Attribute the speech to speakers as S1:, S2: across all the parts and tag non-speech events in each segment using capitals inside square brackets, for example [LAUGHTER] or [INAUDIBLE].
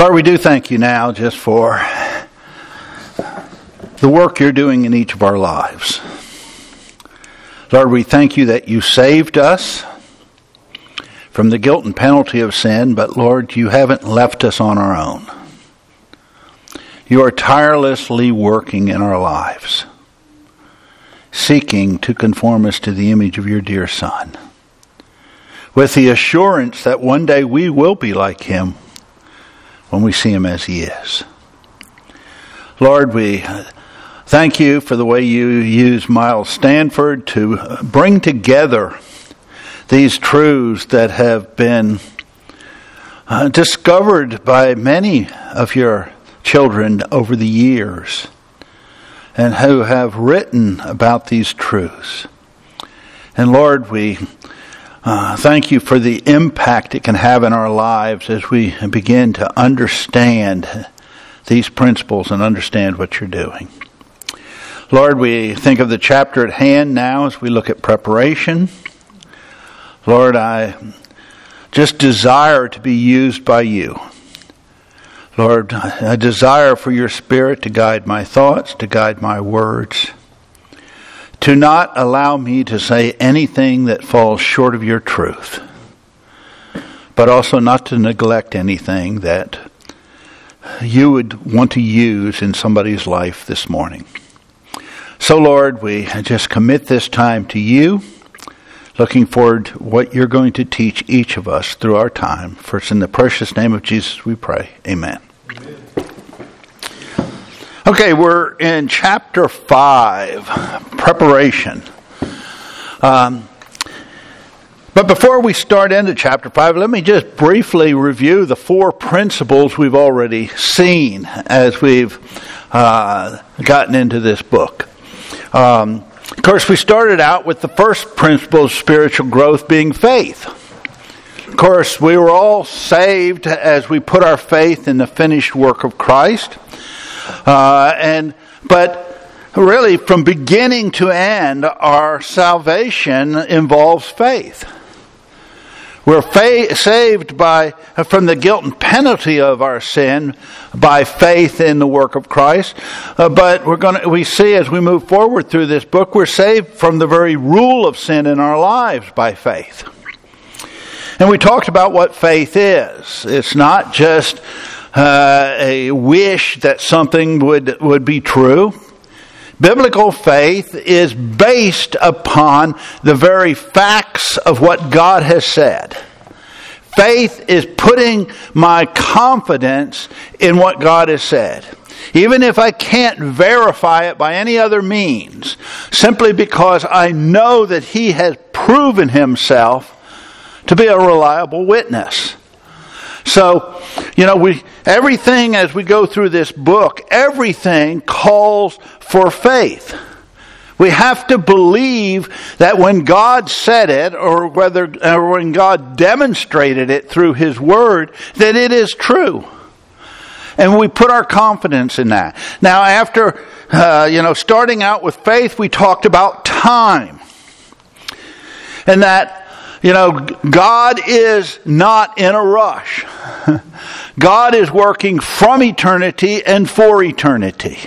S1: Lord, we do thank you now just for the work you're doing in each of our lives. Lord, we thank you that you saved us from the guilt and penalty of sin, but Lord, you haven't left us on our own. You are tirelessly working in our lives, seeking to conform us to the image of your dear Son, with the assurance that one day we will be like him when we see him as he is. Lord, we thank you for the way you use Miles Stanford to bring together these truths that have been uh, discovered by many of your children over the years and who have written about these truths. And Lord, we uh, thank you for the impact it can have in our lives as we begin to understand these principles and understand what you're doing. Lord, we think of the chapter at hand now as we look at preparation. Lord, I just desire to be used by you. Lord, I desire for your Spirit to guide my thoughts, to guide my words, to not allow me to say anything that falls short of your truth, but also not to neglect anything that you would want to use in somebody's life this morning. So, Lord, we just commit this time to you, looking forward to what you're going to teach each of us through our time. First, in the precious name of Jesus, we pray. Amen. Okay, we're in chapter 5, preparation. Um, but before we start into chapter 5, let me just briefly review the four principles we've already seen as we've uh, gotten into this book. Um, of course, we started out with the first principle of spiritual growth being faith. Of course, we were all saved as we put our faith in the finished work of Christ. Uh, and but really, from beginning to end, our salvation involves faith. We're fa- saved by from the guilt and penalty of our sin by faith in the work of Christ. Uh, but we're going we see as we move forward through this book, we're saved from the very rule of sin in our lives by faith. And we talked about what faith is. It's not just uh, a wish that something would, would be true. Biblical faith is based upon the very facts of what God has said. Faith is putting my confidence in what God has said. Even if I can't verify it by any other means, simply because I know that He has proven Himself to be a reliable witness. So, you know, we everything as we go through this book, everything calls for faith. We have to believe that when God said it, or whether or when God demonstrated it through His Word, that it is true. And we put our confidence in that. Now, after, uh, you know, starting out with faith, we talked about time. And that you know, God is not in a rush. [LAUGHS] God is working from eternity and for eternity.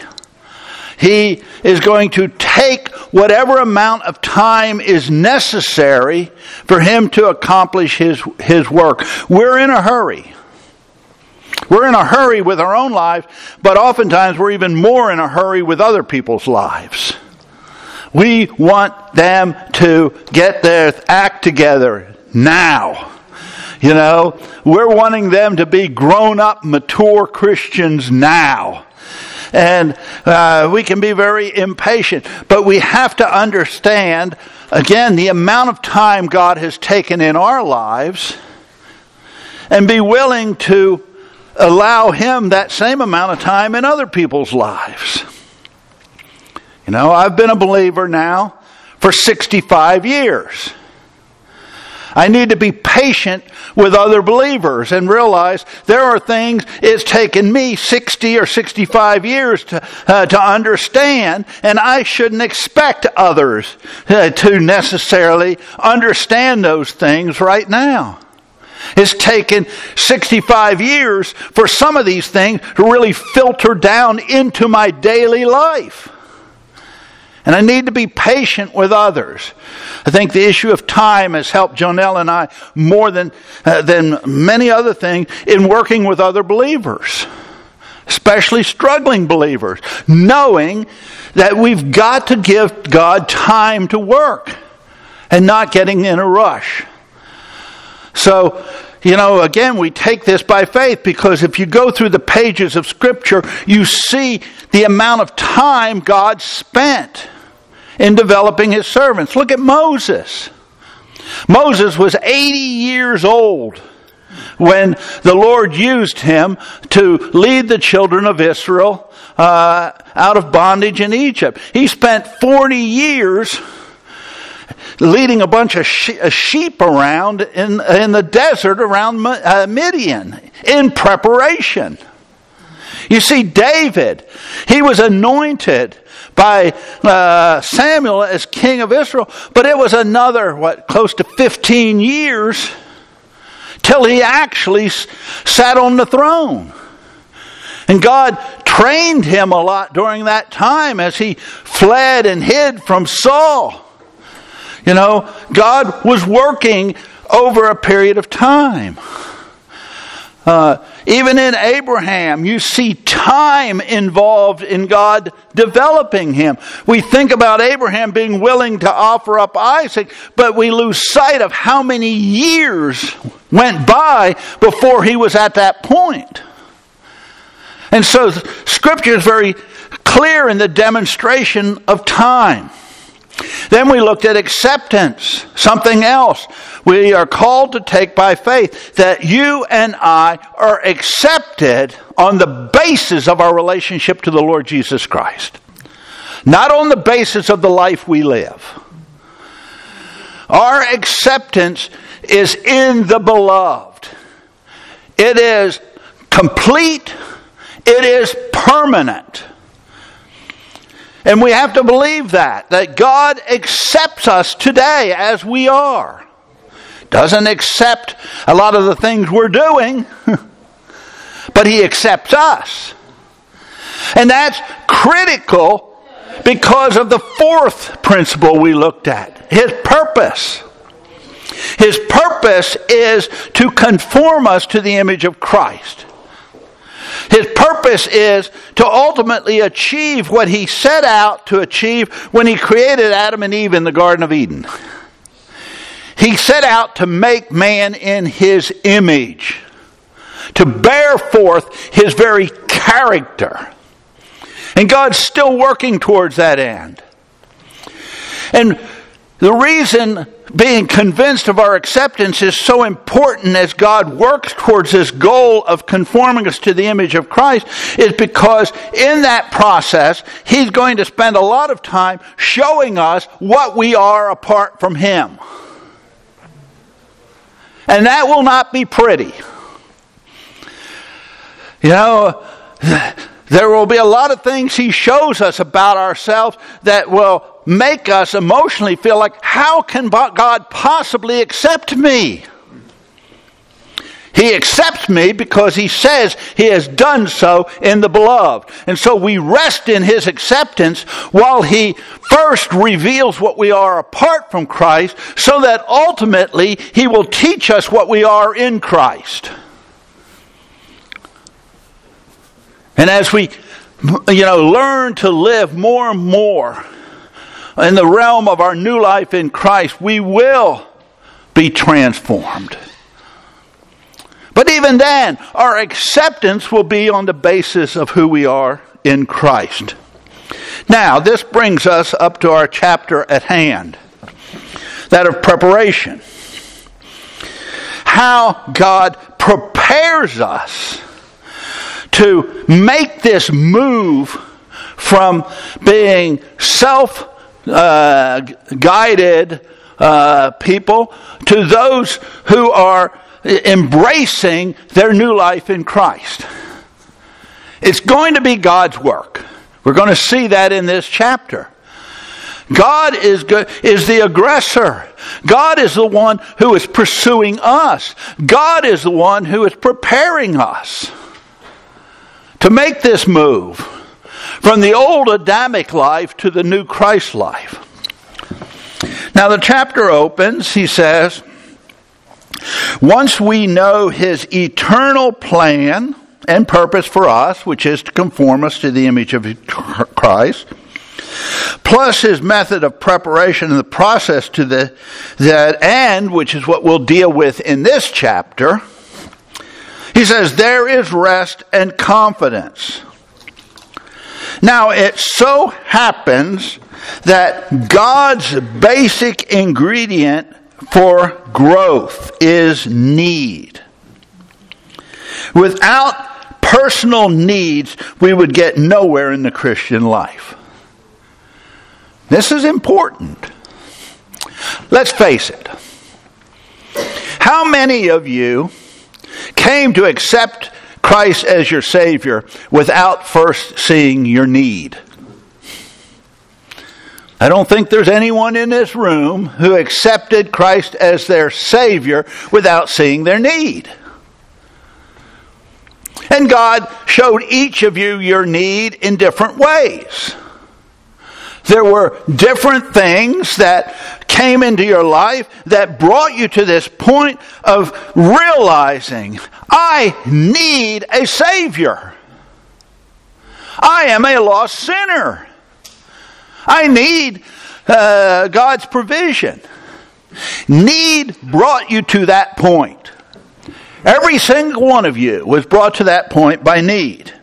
S1: He is going to take whatever amount of time is necessary for him to accomplish his, his work. We're in a hurry. We're in a hurry with our own lives, but oftentimes we're even more in a hurry with other people's lives. We want them to get their act together now. You know, we're wanting them to be grown up, mature Christians now. And uh, we can be very impatient, but we have to understand, again, the amount of time God has taken in our lives and be willing to allow Him that same amount of time in other people's lives. You know, I've been a believer now for 65 years. I need to be patient with other believers and realize there are things it's taken me 60 or 65 years to, uh, to understand, and I shouldn't expect others uh, to necessarily understand those things right now. It's taken 65 years for some of these things to really filter down into my daily life. And I need to be patient with others. I think the issue of time has helped Jonelle and I more than, uh, than many other things in working with other believers, especially struggling believers, knowing that we've got to give God time to work and not getting in a rush. So, you know, again, we take this by faith because if you go through the pages of Scripture, you see the amount of time God spent in developing his servants. Look at Moses. Moses was 80 years old when the Lord used him to lead the children of Israel uh, out of bondage in Egypt. He spent 40 years leading a bunch of sheep around in, in the desert around uh, Midian in preparation. You see, David, he was anointed by uh, Samuel as king of Israel, but it was another, what, close to 15 years till he actually sat on the throne. And God trained him a lot during that time as he fled and hid from Saul. You know, God was working over a period of time. Uh, even in Abraham, you see time involved in God developing him. We think about Abraham being willing to offer up Isaac, but we lose sight of how many years went by before he was at that point. And so, Scripture is very clear in the demonstration of time. Then we looked at acceptance, something else we are called to take by faith that you and I are accepted on the basis of our relationship to the Lord Jesus Christ, not on the basis of the life we live. Our acceptance is in the beloved. It is complete. It is permanent. And we have to believe that, that God accepts us today as we are. Doesn't accept a lot of the things we're doing, [LAUGHS] but He accepts us. And that's critical because of the fourth principle we looked at His purpose. His purpose is to conform us to the image of Christ. His purpose is to ultimately achieve what he set out to achieve when he created Adam and Eve in the Garden of Eden. He set out to make man in his image, to bear forth his very character. And God's still working towards that end. And the reason being convinced of our acceptance is so important as God works towards this goal of conforming us to the image of Christ is because in that process, He's going to spend a lot of time showing us what we are apart from Him. And that will not be pretty. You know, [SIGHS] there will be a lot of things He shows us about ourselves that will make us emotionally feel like, how can God possibly accept me? He accepts me because he says he has done so in the beloved. And so we rest in his acceptance while he first reveals what we are apart from Christ so that ultimately he will teach us what we are in Christ. And as we you know learn to live more and more in the realm of our new life in Christ, we will be transformed. But even then, our acceptance will be on the basis of who we are in Christ. Now, this brings us up to our chapter at hand that of preparation. How God prepares us to make this move from being self uh, guided uh, people to those who are embracing their new life in Christ. It's going to be God's work. We're going to see that in this chapter. God is, good, is the aggressor, God is the one who is pursuing us. God is the one who is preparing us to make this move from the old Adamic life to the new Christ life. Now, the chapter opens, he says, once we know his eternal plan and purpose for us, which is to conform us to the image of Christ, plus his method of preparation and the process to the, that end, which is what we'll deal with in this chapter, he says, There is rest and confidence. Now, it so happens that God's basic ingredient for growth is need. Without personal needs, we would get nowhere in the Christian life. This is important. Let's face it. How many of you came to accept Christ as your Savior without first seeing your need? I don't think there's anyone in this room who accepted Christ as their Savior without seeing their need. And God showed each of you your need in different ways. There were different things that came into your life that brought you to this point of realizing, I need a Savior. I am a lost sinner. I need uh, God's provision. Need brought you to that point. Every single one of you was brought to that point by need.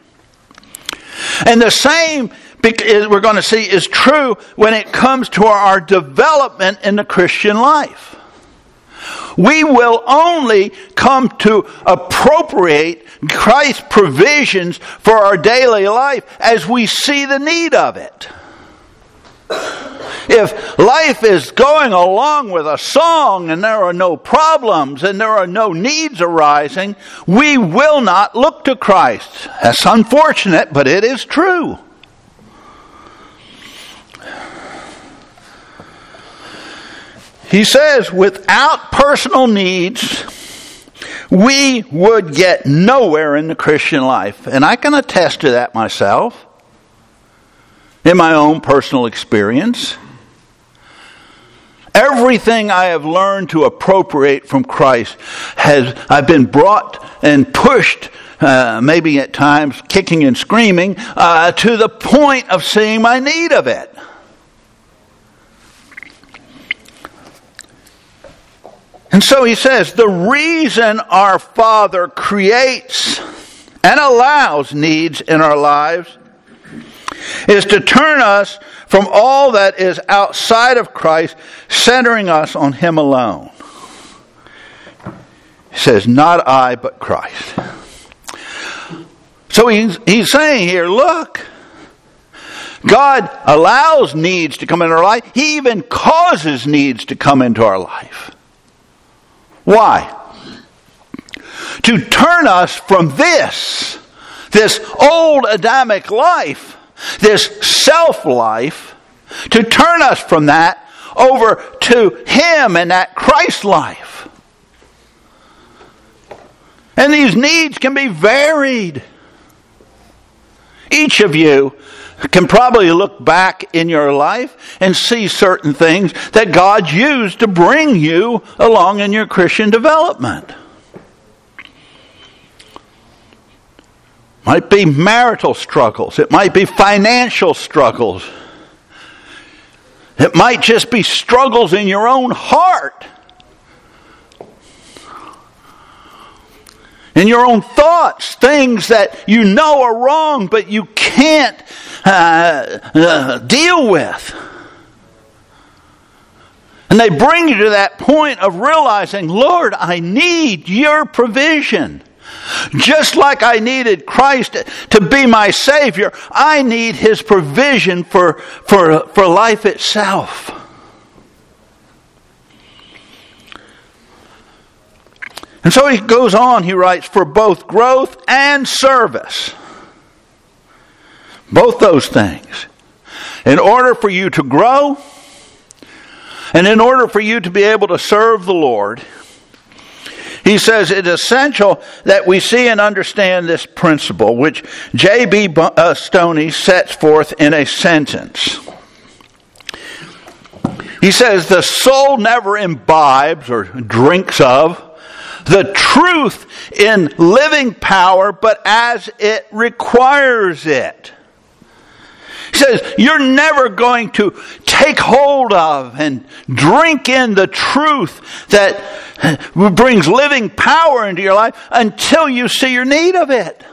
S1: And the same we're going to see is true when it comes to our development in the Christian life. We will only come to appropriate Christ's provisions for our daily life as we see the need of it. If life is going along with a song and there are no problems and there are no needs arising, we will not look to Christ. That's unfortunate, but it is true. He says, without personal needs, we would get nowhere in the Christian life. And I can attest to that myself in my own personal experience. Everything I have learned to appropriate from Christ has I've been brought and pushed, uh, maybe at times kicking and screaming, uh, to the point of seeing my need of it. And so he says the reason our Father creates and allows needs in our lives is to turn us from all that is outside of Christ, centering us on Him alone. He says, Not I, but Christ. So he's, he's saying here, look, God allows needs to come into our life. He even causes needs to come into our life. Why? To turn us from this, this old Adamic life, this self life, to turn us from that over to Him and that Christ life. And these needs can be varied. Each of you can probably look back in your life and see certain things that God used to bring you along in your Christian development. might be marital struggles, it might be financial struggles, it might just be struggles in your own heart. In your own thoughts, things that you know are wrong, but you can't uh, uh, deal with. And they bring you to that point of realizing, Lord, I need your provision. Just like I needed Christ to be my Savior, I need His provision for, for, for life itself. And so he goes on, he writes, for both growth and service. Both those things. In order for you to grow, And in order for you to be able to serve the Lord, he says it's essential that we see and understand this principle, which J.B. Uh, Stoney sets forth in a sentence. He says, The soul never imbibes or drinks of the truth in living power, but as it requires it. He says, You're never going to take hold of and drink in the truth that brings living power into your life until you see your need of it.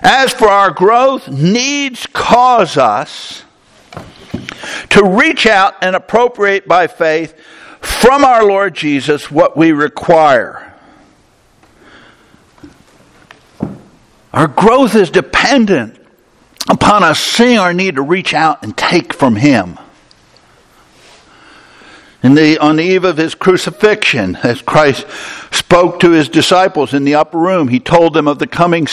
S1: As for our growth, needs cause us to reach out and appropriate by faith from our Lord Jesus what we require. Our growth is dependent upon us seeing our need to reach out and take from Him. The, on the eve of his crucifixion, as Christ spoke to his disciples in the upper room, he told them of the coming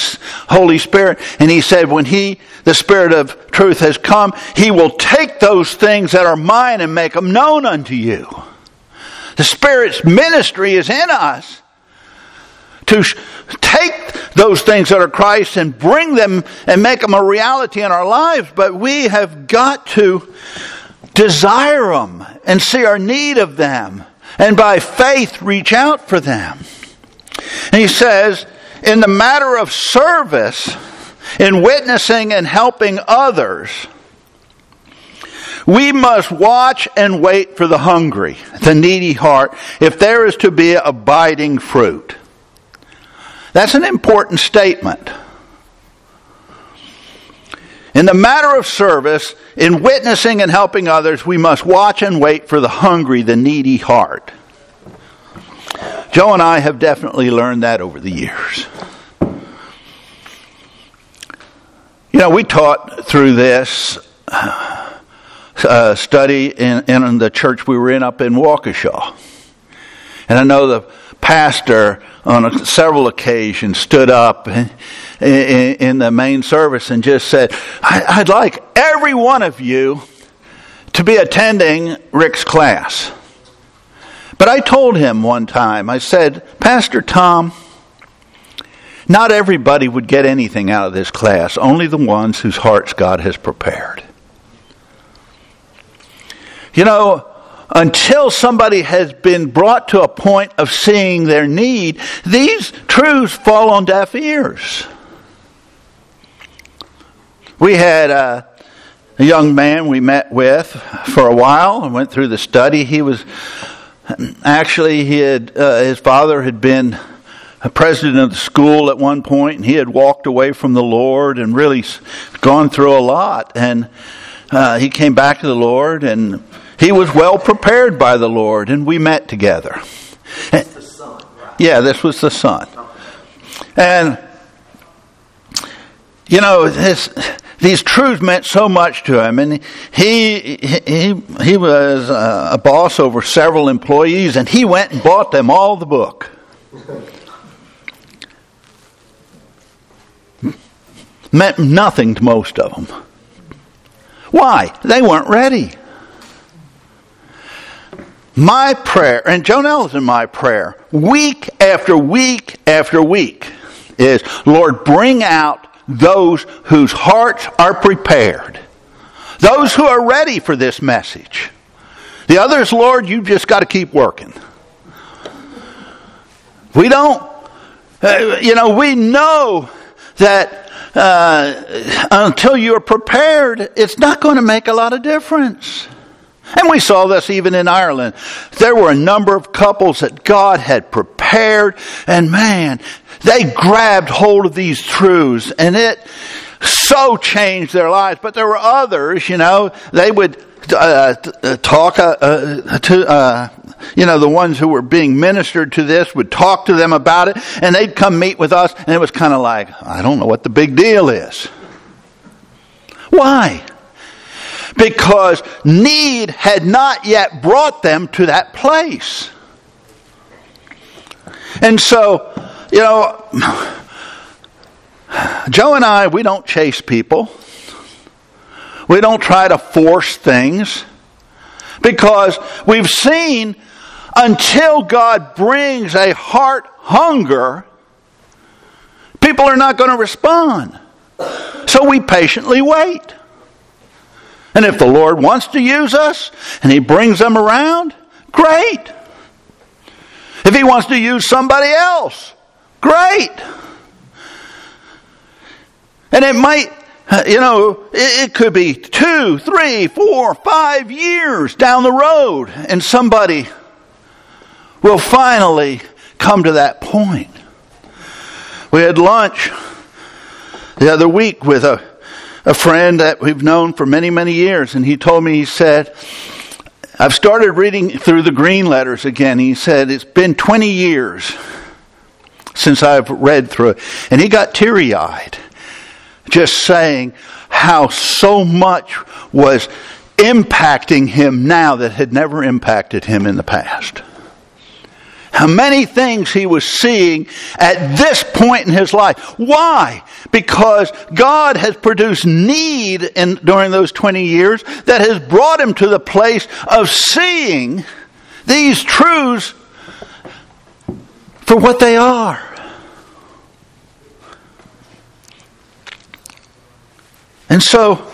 S1: Holy Spirit, and he said, When he, the Spirit of truth, has come, he will take those things that are mine and make them known unto you. The Spirit's ministry is in us to take those things that are Christ and bring them and make them a reality in our lives, but we have got to desire them and see our need of them, and by faith reach out for them. And he says, in the matter of service, in witnessing and helping others, we must watch and wait for the hungry, the needy heart, if there is to be abiding fruit. That's an important statement. In the matter of service, in witnessing and helping others, we must watch and wait for the hungry, the needy heart. Joe and I have definitely learned that over the years. You know, we taught through this uh, study in, in the church we were in up in Waukesha. And I know the pastor on a, several occasions stood up in, in, in, the main service and just said, I'd like every one of you to be attending Rick's class. But I told him one time, I said, Pastor Tom, not everybody would get anything out of this class, only the ones whose hearts God has prepared. You know, until somebody has been brought to a point of seeing their need, these truths fall on deaf ears. We had a, a young man we met with for a while and went through the study. He was actually he had uh, his father had been a president of the school at one point, and he had walked away from the Lord and really gone through a lot. And uh, he came back to the Lord and he was well prepared by the Lord, and we met together.
S2: Son, right?
S1: Yeah, this was the son. And, you know, this, these truths meant so much to him. And he, he, he was a boss over several employees, and he went and bought them all the book. meant nothing to most of them. Why? They weren't ready. My prayer, and is in my prayer, week after week after week, is Lord, bring out those whose hearts are prepared, those who are ready for this message. The others, Lord, you've just got to keep working. We don't, uh, you know, we know that uh, until you're prepared, it's not going to make a lot of difference. And we saw this even in Ireland. There were a number of couples that God had prepared, and man, they grabbed hold of these truths, and it so changed their lives. But there were others, you know, they would uh, uh talk uh, uh, to, uh, you know, the ones who were being ministered to this would talk to them about it, and they'd come meet with us, and it was kind of like, I don't know what the big deal is. Why? Because need had not yet brought them to that place. And so, you know, Joe and I, we don't chase people. We don't try to force things because we've seen until God brings a heart hunger, people are not going to respond. So we patiently wait. And if the Lord wants to use us and He brings them around, great. If He wants to use somebody else, great. And it might, uh, you know, it, could be two, three, four, five years down the road, and somebody will finally come to that point. We had lunch the other week with a, a friend that we've known for many, many years, and he told me, he said, I've started reading through the green letters again. He said, It's been 20 years since I've read through it. And he got teary eyed just saying how so much was impacting him now that had never impacted him in the past. How many things he was seeing at this point in his life. Why? Because God has produced need in, during those 20 years that has brought him to the place of seeing these truths for what they are. And so,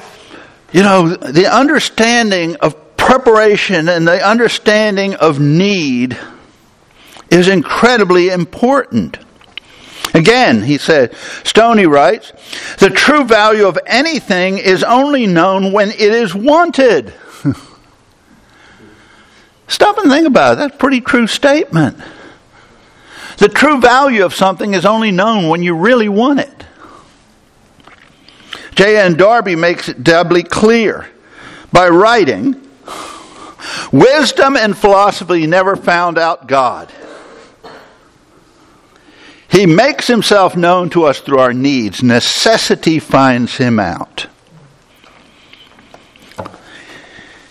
S1: you know, the understanding of preparation and the understanding of need is incredibly important. Again, he said, Stoney writes, the true value of anything is only known when it is wanted. [LAUGHS] Stop and think about it. That's a pretty true statement. The true value of something is only known when you really want it. J.N. Darby makes it doubly clear by writing Wisdom and philosophy never found out God. He makes himself known to us through our needs. Necessity finds him out.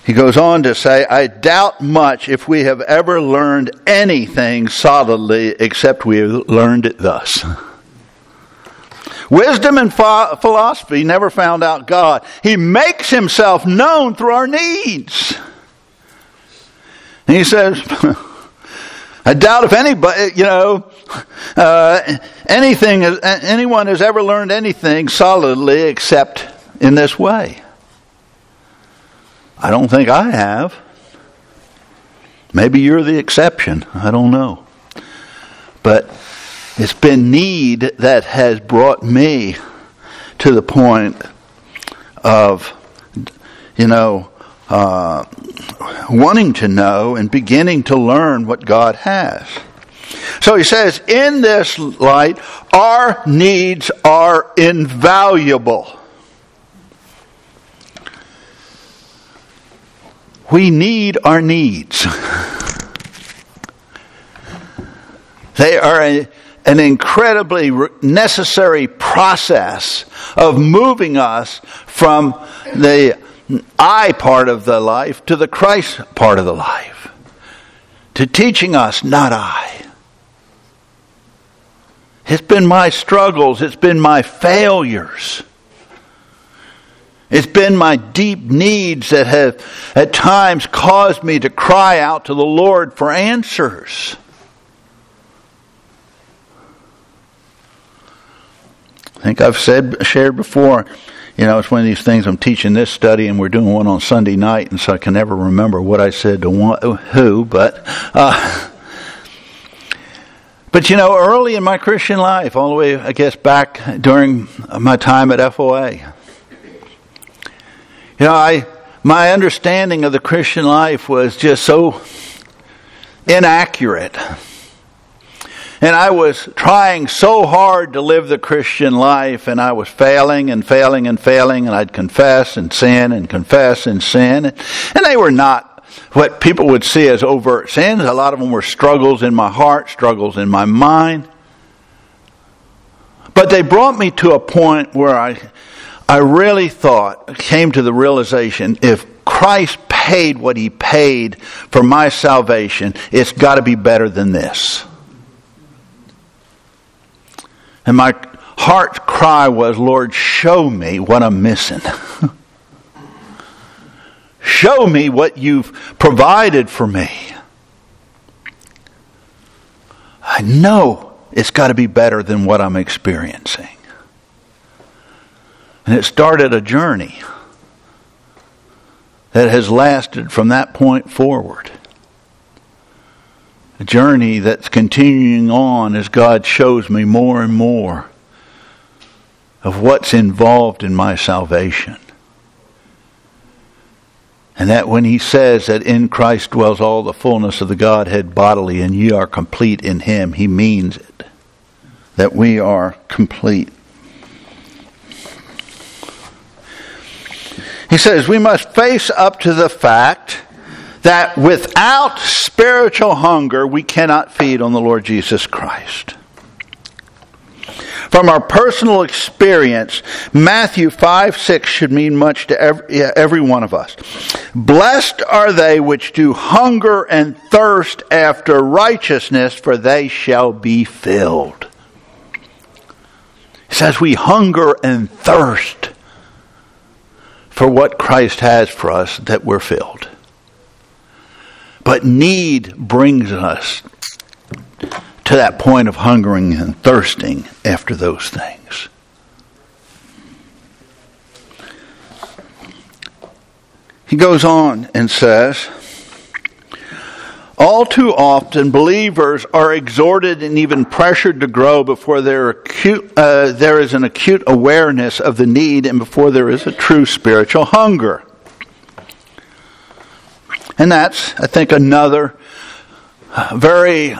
S1: He goes on to say, I doubt much if we have ever learned anything solidly except we have learned it thus. Wisdom and ph- philosophy never found out God. He makes himself known through our needs. And he says, [LAUGHS] I doubt if anybody, you know, uh, anything, anyone has ever learned anything solidly except in this way. I don't think I have. Maybe you're the exception. I don't know. But it's been need that has brought me to the point of, you know, uh, wanting to know and beginning to learn what God has. So he says, in this light, our needs are invaluable. We need our needs. they are a, an incredibly necessary process of moving us from the I part of the life to the Christ part of the life, to teaching us, not I. It's been my struggles, it's been my failures. It's been my deep needs that have at times caused me to cry out to the Lord for answers. I think I've said shared before. You know, it's one of these things. I'm teaching this study, and we're doing one on Sunday night, and so I can never remember what I said to one, who. But, uh, but you know, early in my Christian life, all the way, I guess, back during my time at FOA, you know, I my understanding of the Christian life was just so inaccurate. And I was trying so hard to live the Christian life, and I was failing and failing and failing, and I'd confess and sin and confess and sin. And they were not what people would see as overt sins. A lot of them were struggles in my heart, struggles in my mind. But they brought me to a point where I, I really thought, came to the realization if Christ paid what he paid for my salvation, it's got to be better than this. And my heart's cry was, Lord, show me what I'm missing. [LAUGHS] show me what you've provided for me. I know it's got to be better than what I'm experiencing. And it started a journey that has lasted from that point forward. Journey that's continuing on as God shows me more and more of what's involved in my salvation. And that when he says that in Christ dwells all the fullness of the Godhead bodily and ye are complete in him, he means it. That we are complete. He says we must face up to the fact that without spiritual hunger, we cannot feed on the Lord Jesus Christ. From our personal experience, Matthew 5 6 should mean much to every, every one of us. Blessed are they which do hunger and thirst after righteousness, for they shall be filled. He says we hunger and thirst for what Christ has for us that we're filled. But need brings us to that point of hungering and thirsting after those things. He goes on and says, all too often, believers are exhorted and even pressured to grow before acute, uh, there is an acute awareness of the need and before there is a true spiritual hunger. And that's, I think, another uh, very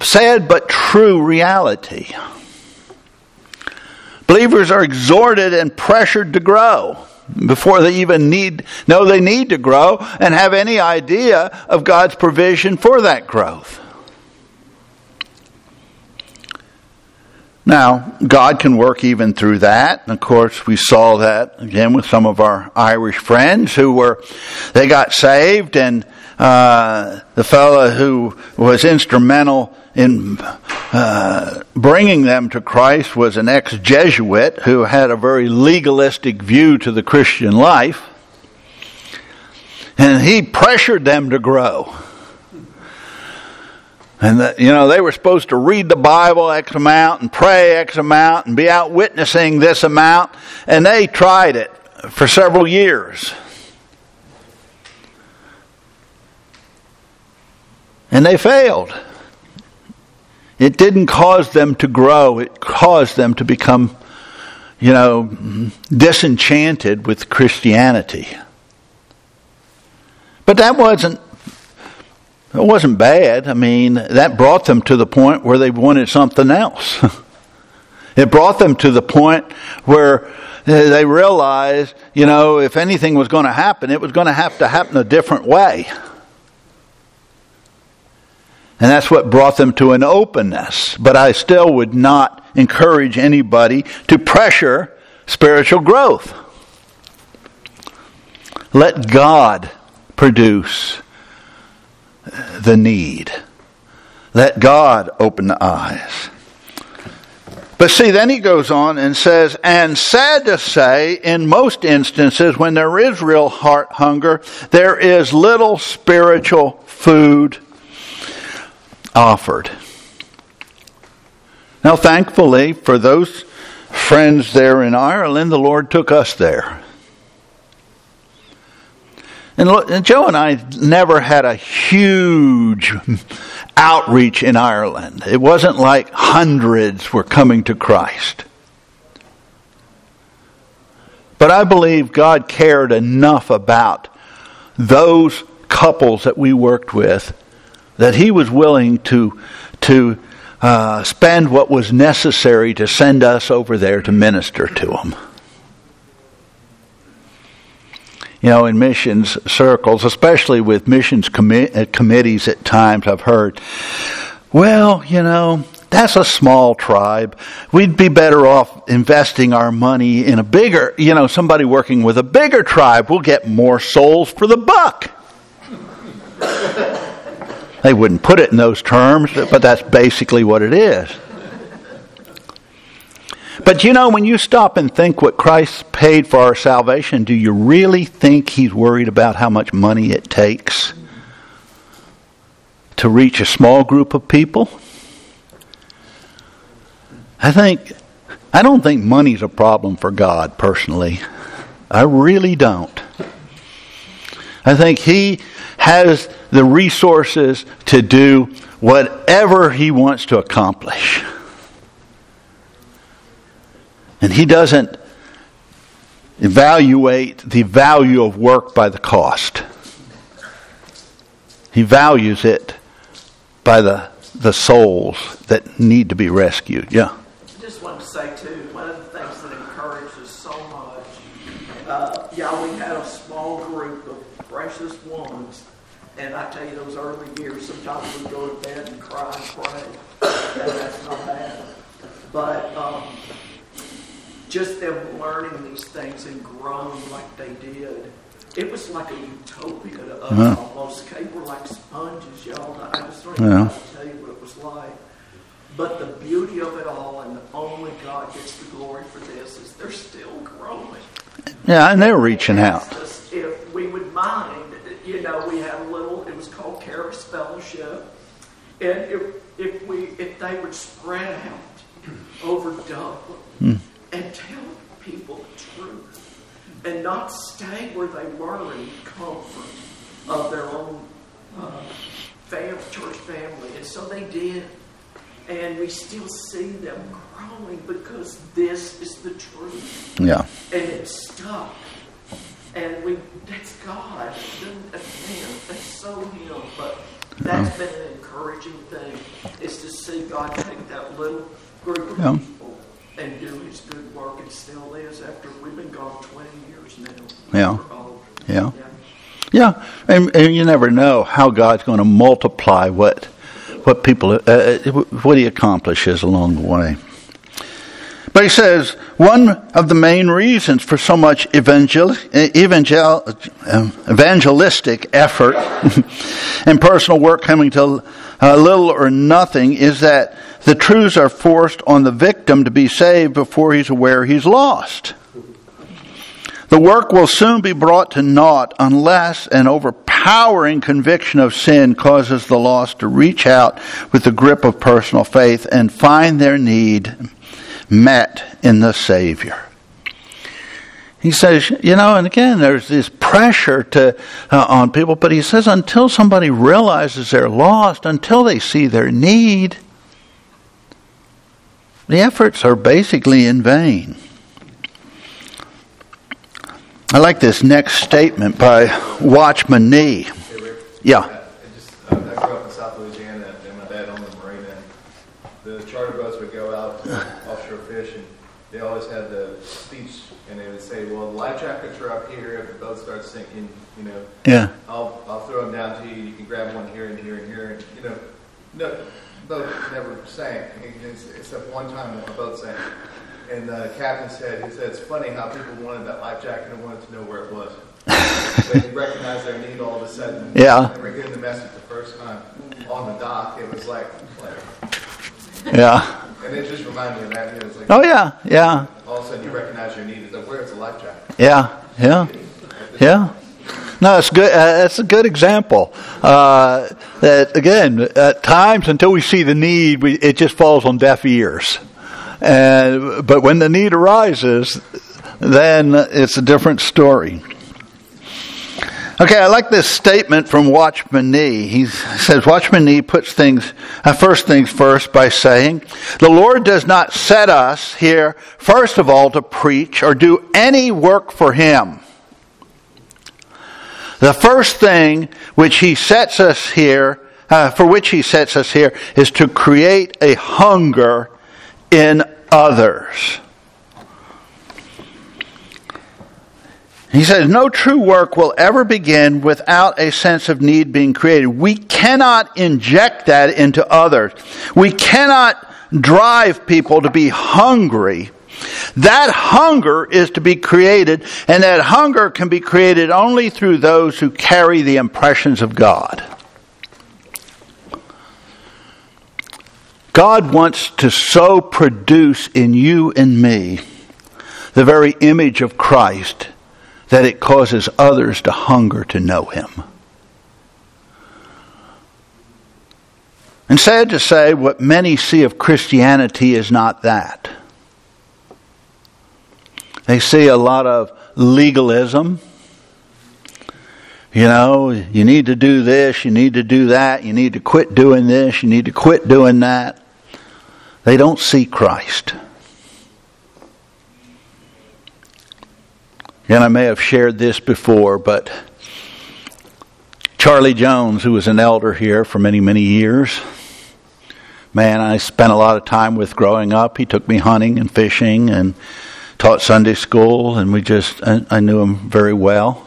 S1: sad but true reality. Believers are exhorted and pressured to grow before they even need know they need to grow and have any idea of God's provision for that growth. Now, God can work even through that. And of course, we saw that again with some of our Irish friends who were, they got saved and uh, the fellow who was instrumental in uh, bringing them to Christ was an ex Jesuit who had a very legalistic view to the Christian life. And he pressured them to grow. And you know, they were supposed to read the Bible X amount and pray X amount and be out witnessing this amount. And they tried it for several years. And they failed. It didn't cause them to grow, it caused them to become, you know, disenchanted with Christianity. But that wasn't it wasn't bad. I mean, that brought them to the point where they wanted something else. [LAUGHS] it brought them to the point where they realized, you know, if anything was going to happen, it was going to have to happen a different way. And that's what brought them to an openness. But I still would not encourage anybody to pressure spiritual growth. Let God produce the need. Let God open the eyes. But see, then he goes on and says, and sad to say, in most instances, when there is real heart hunger, there is little spiritual food offered. Now, thankfully, for those friends there in Ireland, the Lord took us there. And, look, and Joe and I never had a huge outreach in Ireland. It wasn't like hundreds were coming to Christ. But I believe God cared enough about those couples that we worked with that he was willing to to uh, spend what was necessary to send us over there to minister to them. You know, in missions circles, especially with missions commi- uh, committees at times, I've heard, well, you know, that's a small tribe. We'd be better off investing our money in a bigger, you know, somebody working with a bigger tribe. We'll get more souls for the buck. [LAUGHS] They wouldn't put it in those terms, but that's basically what it is. But you know, when you stop and think what Christ paid for our salvation, do you really think he's worried about how much money it takes to reach a small group of people? I think I don't think money's a problem for God personally. I really don't. I think he has the resources to do whatever he wants to accomplish. And he doesn't evaluate the value of work by the cost. He values it by the, the souls that need to be rescued. Yeah.
S2: I just want to say, too, one of the things that encouraged us so much, uh, yeah, we had a small group of precious ones. And I tell you, those early years, sometimes we'd go to bed and cry and pray. And that's not bad. But um, just them learning these things and growing like they did, it was like a utopia to us
S1: Yeah.
S2: almost. They were like sponges, y'all. I just don't
S1: Yeah.
S2: tell you what it was like. But the beauty of it all, and only God gets the glory for this, is they're still growing.
S1: Yeah, and they're reaching out.
S2: If we would mind, you know, we had a little. It was called Caris Fellowship, and if if we if they would spread out over Dublin hmm. And tell people the truth, and not stay where they were in comfort of their own uh, fam- church family, and so they did. And we still see them growing because this is the truth
S1: Yeah.
S2: and it stuck. And we, that's God. Then, Man, that's so Him. But that's been an encouraging thing, is to see God take that little group of
S1: Yeah.
S2: And do His good work, and still is after we've been gone 20 years now.
S1: Yeah. Yeah.
S2: Yeah.
S1: Yeah, and, and you never know how God's going to multiply what what people uh, uh, what He accomplishes along the way. But he says one of the main reasons for so much evangel, evangel, um, evangelistic effort [LAUGHS] and personal work coming to uh, little or nothing is that the truths are forced on the victim to be saved before he's aware he's lost. The work will soon be brought to naught unless an overpowering conviction of sin causes the lost to reach out with the grip of personal faith and find their need met in the Savior. He says, you know, and again, there's this pressure to uh, on people, but he says until somebody realizes they're lost, until they see their need, the efforts are basically in vain. I like this next statement by Watchman Nee.
S3: Hey, Rick.
S1: Yeah.
S3: I just I, I grew up in South Louisiana, and my dad owned a marina. And the charter boats would go out to offshore fish, and they always had the speech, and they would say, "Well, the life jackets are up here. If the boat starts sinking, you know,
S1: Yeah.
S3: I'll I'll throw them down to you. You can grab one here and here and here, and you know, no boat never sank, except one time a boat sank." And the captain said, he said, it's funny how people wanted that life jacket and wanted to know where it was. [LAUGHS] they recognized their need all of a sudden.
S1: Yeah.
S3: They were getting the message the first time on the dock. It was like, like
S1: Yeah.
S3: and it just reminded me of that. It was like,
S1: Oh, yeah. Yeah.
S3: all of a sudden you recognize your need. It's like, where's the life jacket?
S1: Yeah. Yeah. Yeah. No, it's good. Uh, that's a good example. Uh, that again, at times until we see the need, we, it just falls on deaf ears. And but when the need arises, then it's a different story. Okay, I like this statement from Watchman Nee. He says Watchman Nee puts things uh, first things first by saying, "The Lord does not set us here first of all to preach or do any work for Him." The first thing which he sets us here, uh, for which he sets us here, is to create a hunger in others. He says, no true work will ever begin without a sense of need being created. We cannot inject that into others. We cannot drive people to be hungry. That hunger is to be created, and that hunger can be created only through those who carry the impressions of God. God wants to so produce in you and me the very image of Christ that it causes others to hunger to know Him. And sad to say, what many see of Christianity is not that. They see a lot of legalism. You know, you need to do this, you need to do that, you need to quit doing this, you need to quit doing that. They don't see Christ. And I may have shared this before, but Charlie Jones, who was an elder here for many, many years, man, I spent a lot of time with growing up. He took me hunting and fishing and taught Sunday school, and we just, I, knew him very well.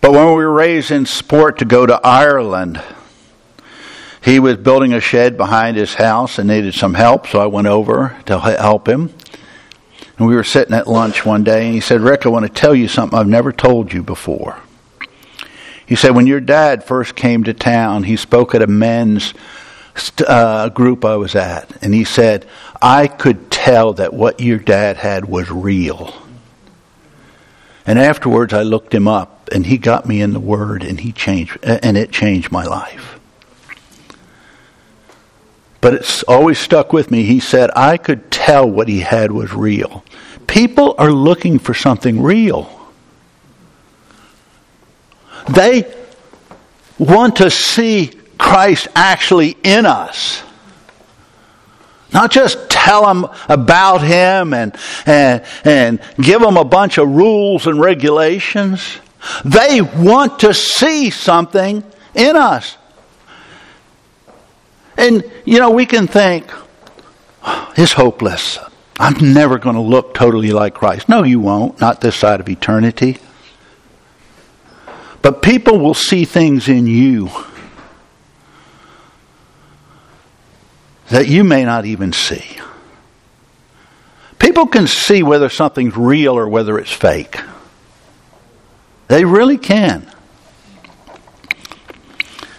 S1: But when we were raised in sport to go to Ireland, he was building a shed behind his house and needed some help, so I went over to help him. And we were sitting at lunch one day, and he said, Rick, I want to tell you something I've never told you before. He said, when your dad first came to town, he spoke at a men's uh, group I was at, and he said, I could tell that what your dad had was real. And afterwards, I looked him up, and he got me in the Word, and he changed, and it changed my life. But it's always stuck with me. He said, I could tell what he had was real. People are looking for something real. They want to see Christ actually in us. Not just tell them about Him and, and, and give them a bunch of rules and regulations. They want to see something in us. And, you know, we can think, oh, it's hopeless. I'm never going to look totally like Christ. No, you won't, not this side of eternity. But people will see things in you that you may not even see. People can see whether something's real or whether it's fake. They really can.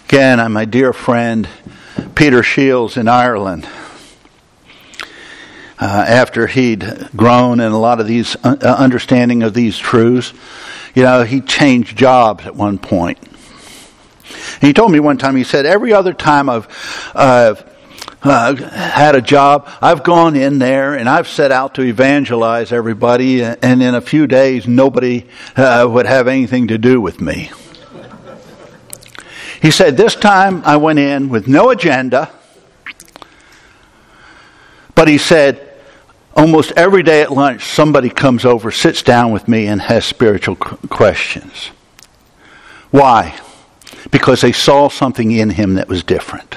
S1: Again, my dear friend Peter Shields in Ireland. Uh, after he'd grown in a lot of these uh, understanding of these truths, you know, he changed jobs at one point. And he told me one time, he said, every other time I've, uh, uh, had a job. I've gone in there and I've set out to evangelize everybody, and in a few days, nobody uh, would have anything to do with me. He said, This time I went in with no agenda, but he said, Almost every day at lunch, somebody comes over, sits down with me, and has spiritual questions. Why? Because they saw something in him that was different.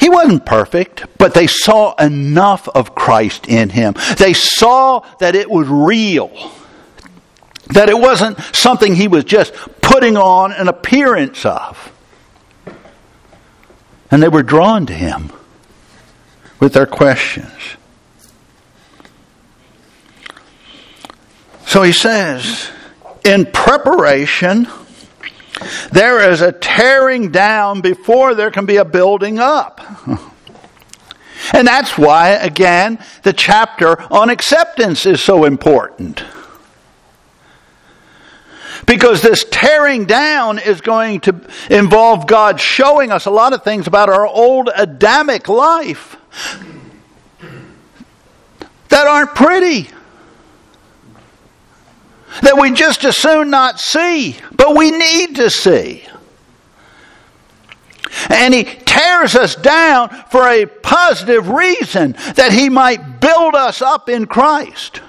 S1: He wasn't perfect, but they saw enough of Christ in him. They saw that it was real. That it wasn't something he was just putting on an appearance of. And they were drawn to him with their questions. So he says, in preparation, there is a tearing down before there can be a building up. [LAUGHS] And that's why, again, the chapter on acceptance is so important. Because this tearing down is going to involve God showing us a lot of things about our old Adamic life that aren't pretty that we just as soon not see, but we need to see. And he tears us down for a positive reason that he might build us up in Christ.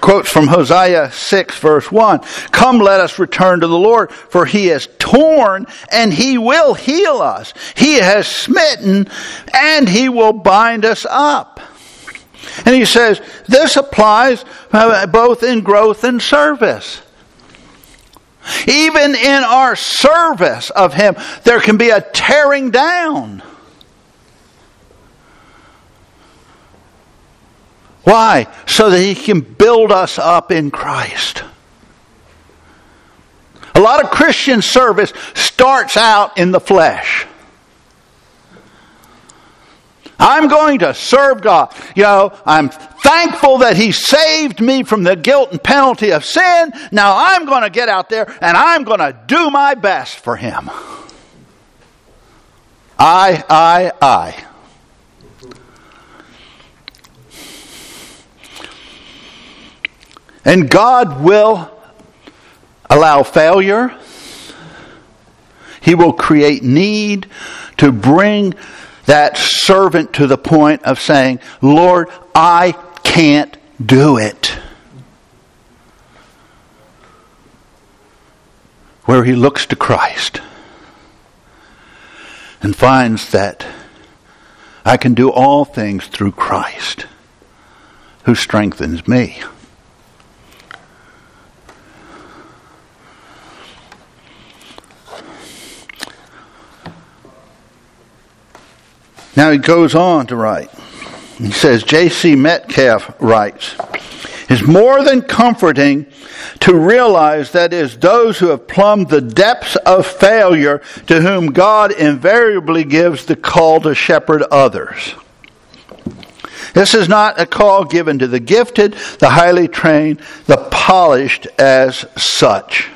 S1: Quotes from Hosea 6, verse 1 Come, let us return to the Lord, for he has torn and he will heal us. He has smitten and he will bind us up. And he says this applies uh, both in growth and service. Even in our service of Him, there can be a tearing down. Why? So that He can build us up in Christ. A A lot of Christian service starts out in the flesh. I'm going to serve God. You know, I'm thankful that He saved me from the guilt and penalty of sin. Now I'm going to get out there and I'm going to do my best for Him. I, I, I. And God will allow failure. He will create need to bring that servant to the point of saying, Lord, I can't do it. Where he looks to Christ and finds that I can do all things through Christ who strengthens me. Now he goes on to write. He says, J.C. Metcalf writes, It's more than comforting to realize that it is those who have plumbed the depths of failure to whom God invariably gives the call to shepherd others. This is not a call given to the gifted, the highly trained, the polished as such.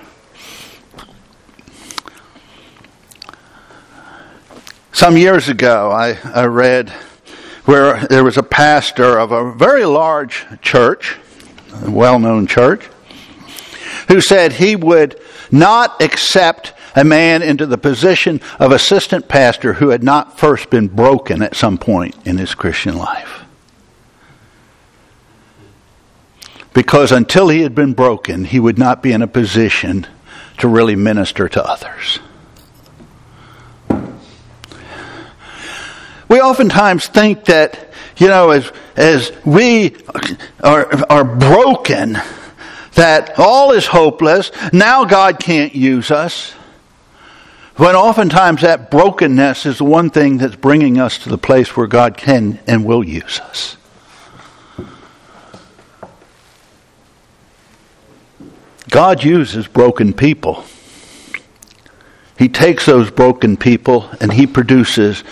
S1: Some years ago, I, I read where there was a pastor of a very large church, a well known church, who said he would not accept a man into the position of assistant pastor who had not first been broken at some point in his Christian life. Because until he had been broken, he would not be in a position to really minister to others. We oftentimes think that, you know, as, as we are, are broken, that all is hopeless, now God can't use us. When oftentimes that brokenness is the one thing that's bringing us to the place where God can and will use us. God uses broken people. He takes those broken people and he produces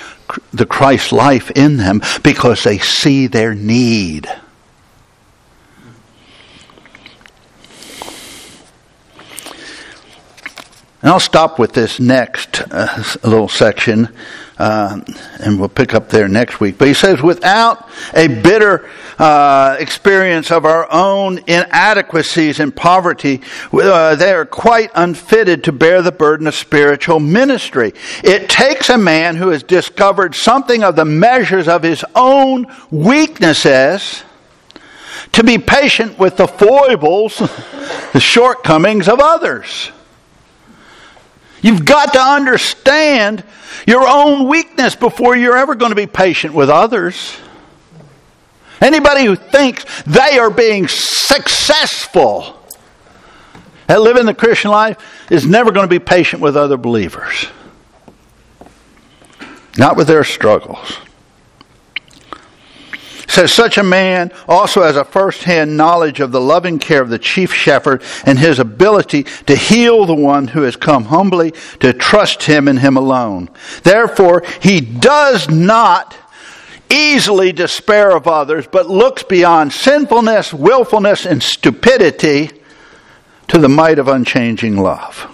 S1: the Christ life in them because they see their need. And I'll stop with this next uh, little section, uh, and we'll pick up there next week. But he says, without a bitter uh, experience of our own inadequacies and poverty, uh, they are quite unfitted to bear the burden of spiritual ministry. It takes a man who has discovered something of the measures of his own weaknesses to be patient with the foibles, [LAUGHS] the shortcomings of others. You've got to understand your own weakness before you're ever going to be patient with others. Anybody who thinks they are being successful at living the Christian life is never going to be patient with other believers. Not with their struggles says such a man also has a first-hand knowledge of the loving care of the chief shepherd and his ability to heal the one who has come humbly to trust him and him alone. Therefore, he does not easily despair of others, but looks beyond sinfulness, willfulness, and stupidity to the might of unchanging love.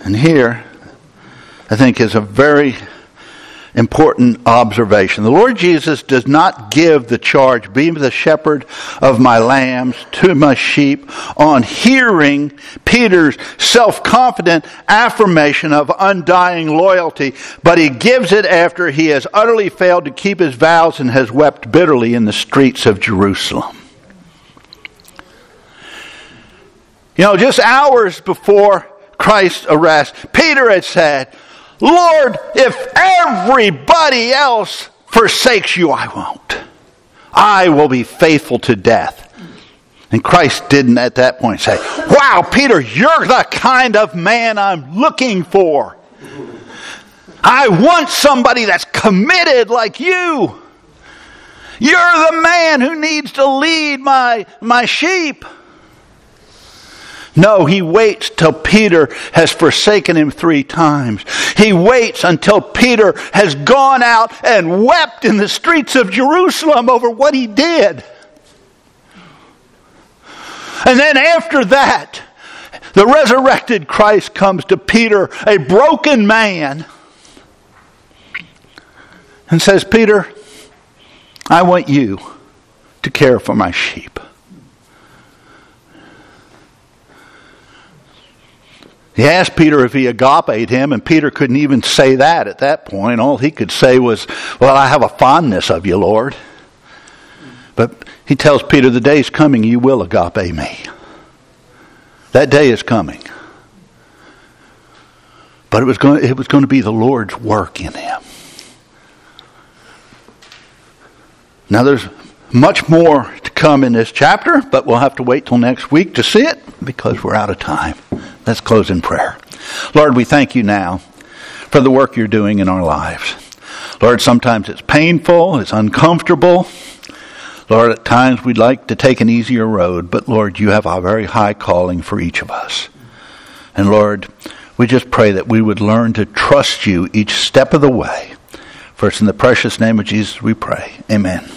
S1: And here, I think, is a very important observation. The Lord Jesus does not give the charge, be the shepherd of my lambs to my sheep, on hearing Peter's self confident affirmation of undying loyalty, but he gives it after he has utterly failed to keep his vows and has wept bitterly in the streets of Jerusalem. You know, just hours before Christ's arrest, Peter had said, Lord, if everybody else forsakes you, I won't. I will be faithful to death. And Christ didn't at that point say, Wow, Peter, you're the kind of man I'm looking for. I want somebody that's committed like you. You're the man who needs to lead my, my sheep. No, he waits till Peter has forsaken him three times. He waits until Peter has gone out and wept in the streets of Jerusalem over what he did. And then after that, the resurrected Christ comes to Peter, a broken man, and says, Peter, I want you to care for my sheep. He asked Peter if he agape him, and Peter couldn't even say that at that point. All he could say was, Well, I have a fondness of you, Lord. But he tells Peter, The day is coming, you will agape me. That day is coming. But it was going, it was going to be the Lord's work in him. Now, there's much more to come in this chapter, but we'll have to wait till next week to see it because we're out of time. Let's close in prayer. Lord, we thank you now for the work you're doing in our lives. Lord, sometimes it's painful, it's uncomfortable. Lord, at times we'd like to take an easier road, but Lord, you have a very high calling for each of us. And Lord, we just pray that we would learn to trust you each step of the way. First, in the precious name of Jesus, we pray. Amen.